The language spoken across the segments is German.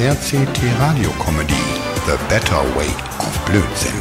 RCT Radio Comedy The Better Way of Blödsinn.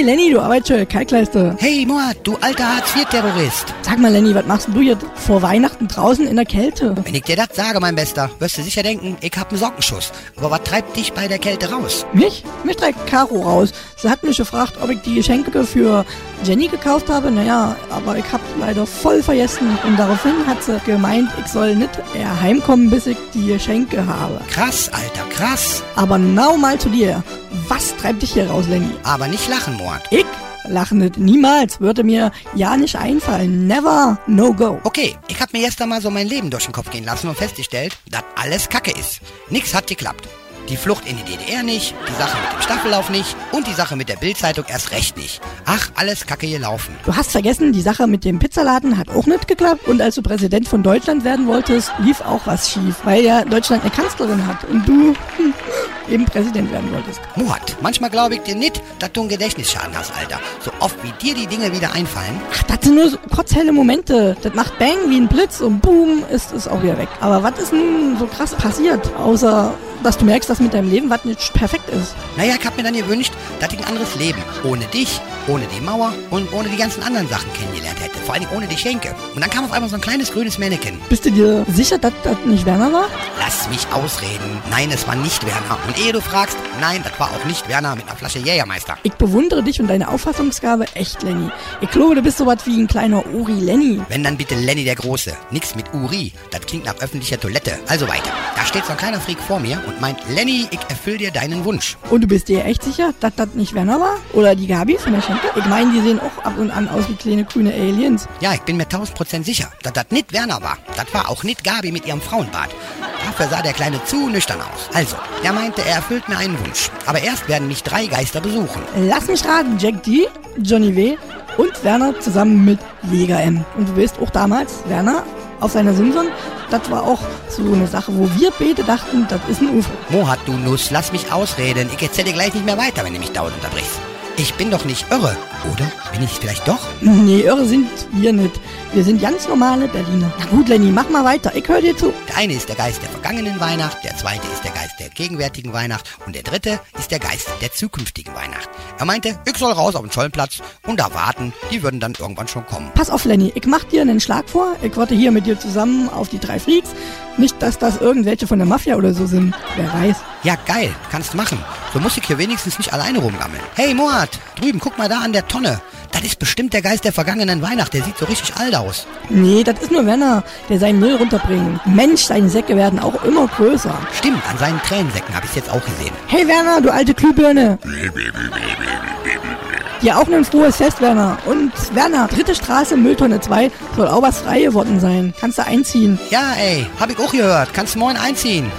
Hey Lenny, du Arbeitsschule, Kalkleiste. Hey Moat, du alter Hartz-IV-Terrorist. Sag mal Lenny, was machst du hier vor Weihnachten draußen in der Kälte? Wenn ich dir das sage, mein Bester, wirst du sicher denken, ich hab einen Sockenschuss. Aber was treibt dich bei der Kälte raus? Mich? Mich treibt Caro raus. Sie hat mich gefragt, ob ich die Geschenke für Jenny gekauft habe. Naja, aber ich hab leider voll vergessen. Und daraufhin hat sie gemeint, ich soll nicht eher heimkommen, bis ich die Geschenke habe. Krass, Alter, krass. Aber now mal zu dir. Was treibt dich hier raus, Lenny? Aber nicht lachen, Moat. Ich? Lachen nicht. Niemals. Würde mir ja nicht einfallen. Never. No go. Okay, ich hab mir jetzt einmal so mein Leben durch den Kopf gehen lassen und festgestellt, dass alles Kacke ist. Nix hat geklappt. Die Flucht in die DDR nicht, die Sache mit dem Staffellauf nicht und die Sache mit der Bildzeitung erst recht nicht. Ach, alles Kacke gelaufen. Du hast vergessen, die Sache mit dem Pizzaladen hat auch nicht geklappt. Und als du Präsident von Deutschland werden wolltest, lief auch was schief, weil ja Deutschland eine Kanzlerin hat und du hm, eben Präsident werden wolltest. Moat, manchmal glaube ich dir nicht, dass du einen Gedächtnisschaden hast, Alter. So oft wie dir die Dinge wieder einfallen. Ach, das sind nur so kurzhelle Momente. Das macht Bang wie ein Blitz und boom, ist es auch wieder weg. Aber was ist nun so krass passiert, außer dass du merkst, dass mit deinem Leben was nicht perfekt ist? Naja, ich hab mir dann gewünscht, dass ich ein anderes Leben ohne dich, ohne die Mauer und ohne die ganzen anderen Sachen kennengelernt hätte. Vor allem ohne die Schenke. Und dann kam auf einmal so ein kleines grünes Mannequin. Bist du dir sicher, dass das nicht Werner war? Lass mich ausreden. Nein, es war nicht Werner. Und ehe du fragst, nein, das war auch nicht Werner mit einer Flasche Jägermeister. Ich bewundere dich und deine Auffassungsgabe echt, Lenny. Ich glaube, du bist so was wie ein kleiner Uri Lenny. Wenn dann bitte Lenny der Große. Nix mit Uri. Das klingt nach öffentlicher Toilette. Also weiter. Da steht so ein kleiner Freak vor mir und meint, Lenny, ich erfüll dir deinen Wunsch. Und du bist dir echt sicher, dass das nicht Werner war? Oder die Gabi von der Schenke? Ich meine, die sehen auch ab und an aus wie kleine grüne Aliens. Ja, ich bin mir tausend Prozent sicher, dass das nicht Werner war. Das war auch nicht Gabi mit ihrem Frauenbart. Dafür sah der Kleine zu nüchtern aus. Also, er meinte, er erfüllt mir einen Wunsch. Aber erst werden mich drei Geister besuchen. Lass mich raten, Jack D, Johnny W. und Werner zusammen mit Jäger M. Und du weißt auch damals, Werner auf seiner Simson, das war auch so eine Sache, wo wir beide dachten, das ist ein UFO. Mohat, du Nuss, lass mich ausreden. Ich erzähle gleich nicht mehr weiter, wenn du mich dauernd unterbrichst. Ich bin doch nicht irre, oder? Bin ich vielleicht doch? Nee, irre sind wir nicht. Wir sind ganz normale Berliner. Na gut, Lenny, mach mal weiter. Ich höre dir zu. Der eine ist der Geist der vergangenen Weihnacht, der zweite ist der Geist der gegenwärtigen Weihnacht und der dritte ist der Geist der zukünftigen Weihnacht. Er meinte, ich soll raus auf den Schollenplatz und da warten, die würden dann irgendwann schon kommen. Pass auf, Lenny, ich mach dir einen Schlag vor. Ich warte hier mit dir zusammen auf die drei Freaks. Nicht, dass das irgendwelche von der Mafia oder so sind. Wer weiß. Ja, geil, kannst machen. So muss ich hier wenigstens nicht alleine rumgammeln. Hey, Moat, drüben, guck mal da an der Tonne. Das ist bestimmt der Geist der vergangenen Weihnacht. Der sieht so richtig alt aus. Nee, das ist nur Werner, der seinen Müll runterbringt. Mensch, seine Säcke werden auch immer größer. Stimmt, an seinen Tränensäcken habe ich jetzt auch gesehen. Hey Werner, du alte Glühbirne. Dir auch ein frohes Fest, Werner. Und Werner, dritte Straße, Mülltonne 2, soll auch was frei geworden sein. Kannst du einziehen. Ja, ey, hab ich auch gehört. Kannst morgen einziehen.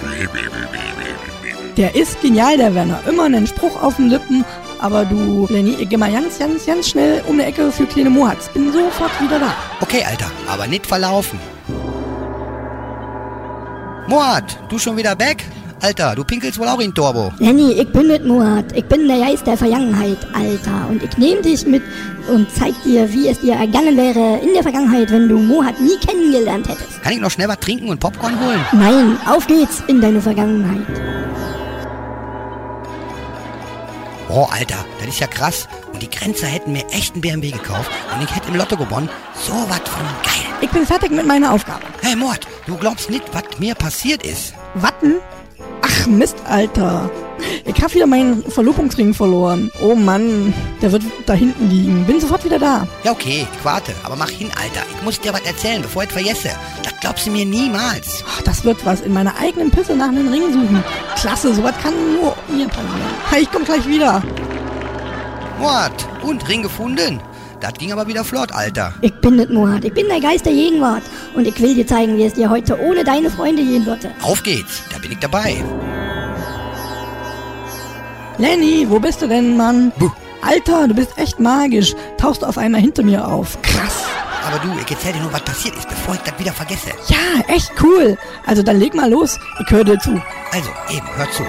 Der ist genial, der Werner. Immer einen Spruch auf den Lippen. Aber du, Lenny, ich geh mal ganz, ganz, ganz schnell um die Ecke für kleine Mohats. Bin sofort wieder da. Okay, Alter, aber nicht verlaufen. Moat, du schon wieder back? Alter, du pinkelst wohl auch in Turbo. Lenny, ich bin nicht Murat. Ich bin der Geist der Vergangenheit, Alter. Und ich nehme dich mit und zeig dir, wie es dir ergangen wäre in der Vergangenheit, wenn du Mohat nie kennengelernt hättest. Kann ich noch schnell was trinken und Popcorn holen? Nein, auf geht's in deine Vergangenheit. Oh, Alter, das ist ja krass. Und die Grenzer hätten mir echt einen BMW gekauft und ich hätte im Lotto gewonnen. So was von geil. Ich bin fertig mit meiner Aufgabe. Hey, Mord, du glaubst nicht, was mir passiert ist. Watten? Ach Mist, Alter. Ich hab wieder meinen Verlobungsring verloren. Oh Mann, der wird da hinten liegen. Bin sofort wieder da. Ja, okay, ich warte. Aber mach hin, Alter. Ich muss dir was erzählen, bevor ich es vergesse. Das glaubst du mir niemals. Ach, das wird was. In meiner eigenen Pisse nach einem Ring suchen. Klasse, sowas kann nur mir passieren. Hey, ich komm gleich wieder. Mord, und Ring gefunden? Das ging aber wieder flott, Alter. Ich bin nicht Murat. Ich bin der Geist der Gegenwart. Und ich will dir zeigen, wie es dir heute ohne deine Freunde gehen würde. Auf geht's, da bin ich dabei. Lenny, wo bist du denn, Mann? Buh. Alter, du bist echt magisch. Tauchst auf einmal hinter mir auf. Krass. Aber du, ich erzähl dir nur, was passiert ist, bevor ich das wieder vergesse. Ja, echt cool. Also dann leg mal los. Ich höre dir zu. Also, eben, hör zu.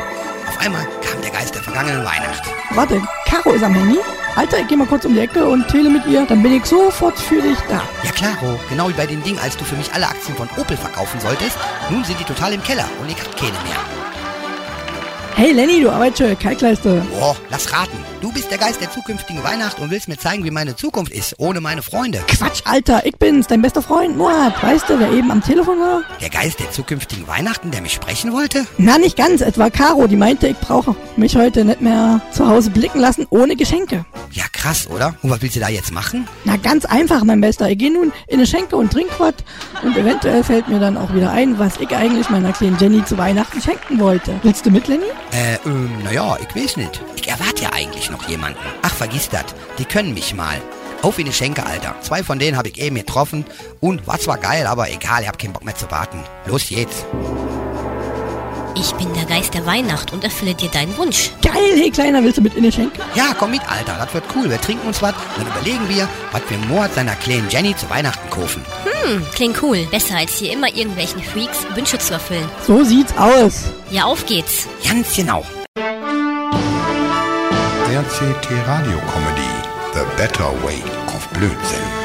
Auf einmal kam der Geist der vergangenen Weihnacht. Warte, Caro ist am Handy. Alter, ich geh mal kurz um die Ecke und tele mit ihr. Dann bin ich sofort für dich da. Ja klaro, genau wie bei dem Ding, als du für mich alle Aktien von Opel verkaufen solltest. Nun sind die total im Keller und ich hab keine mehr. Hey Lenny, du Arbeitsschule, Kalkleiste. Boah, lass raten. Du bist der Geist der zukünftigen Weihnacht und willst mir zeigen, wie meine Zukunft ist, ohne meine Freunde. Quatsch, Alter, ich bin's, dein bester Freund, Murat. Weißt du, wer eben am Telefon war? Der Geist der zukünftigen Weihnachten, der mich sprechen wollte? Na, nicht ganz. Es war Caro, die meinte, ich brauche mich heute nicht mehr zu Hause blicken lassen ohne Geschenke. Ja, krass, oder? Und was willst du da jetzt machen? Na, ganz einfach, mein Bester. Ich gehe nun in eine Schenke und trink was. Und eventuell fällt mir dann auch wieder ein, was ich eigentlich meiner kleinen Jenny zu Weihnachten schenken wollte. Willst du mit, Lenny? Äh, ähm, naja, ich weiß nicht. Ich erwarte ja eigentlich noch jemanden. Ach, vergiss das. Die können mich mal. Auf in die Schenke, Alter. Zwei von denen habe ich eben getroffen. Und was war geil, aber egal, ich hab keinen Bock mehr zu warten. Los jetzt. Ich bin der Geist der Weihnacht und erfülle dir deinen Wunsch. Geil, hey Kleiner, willst du mit in die Schenke? Ja, komm mit, Alter. Das wird cool. Wir trinken uns was und dann überlegen wir, was wir Mord seiner kleinen Jenny zu Weihnachten kaufen. Hm, klingt cool. Besser als hier immer irgendwelchen Freaks Wünsche zu erfüllen. So sieht's aus. Ja, auf geht's. Ganz genau. RCT Radio Comedy The Better Way of Blödsinn.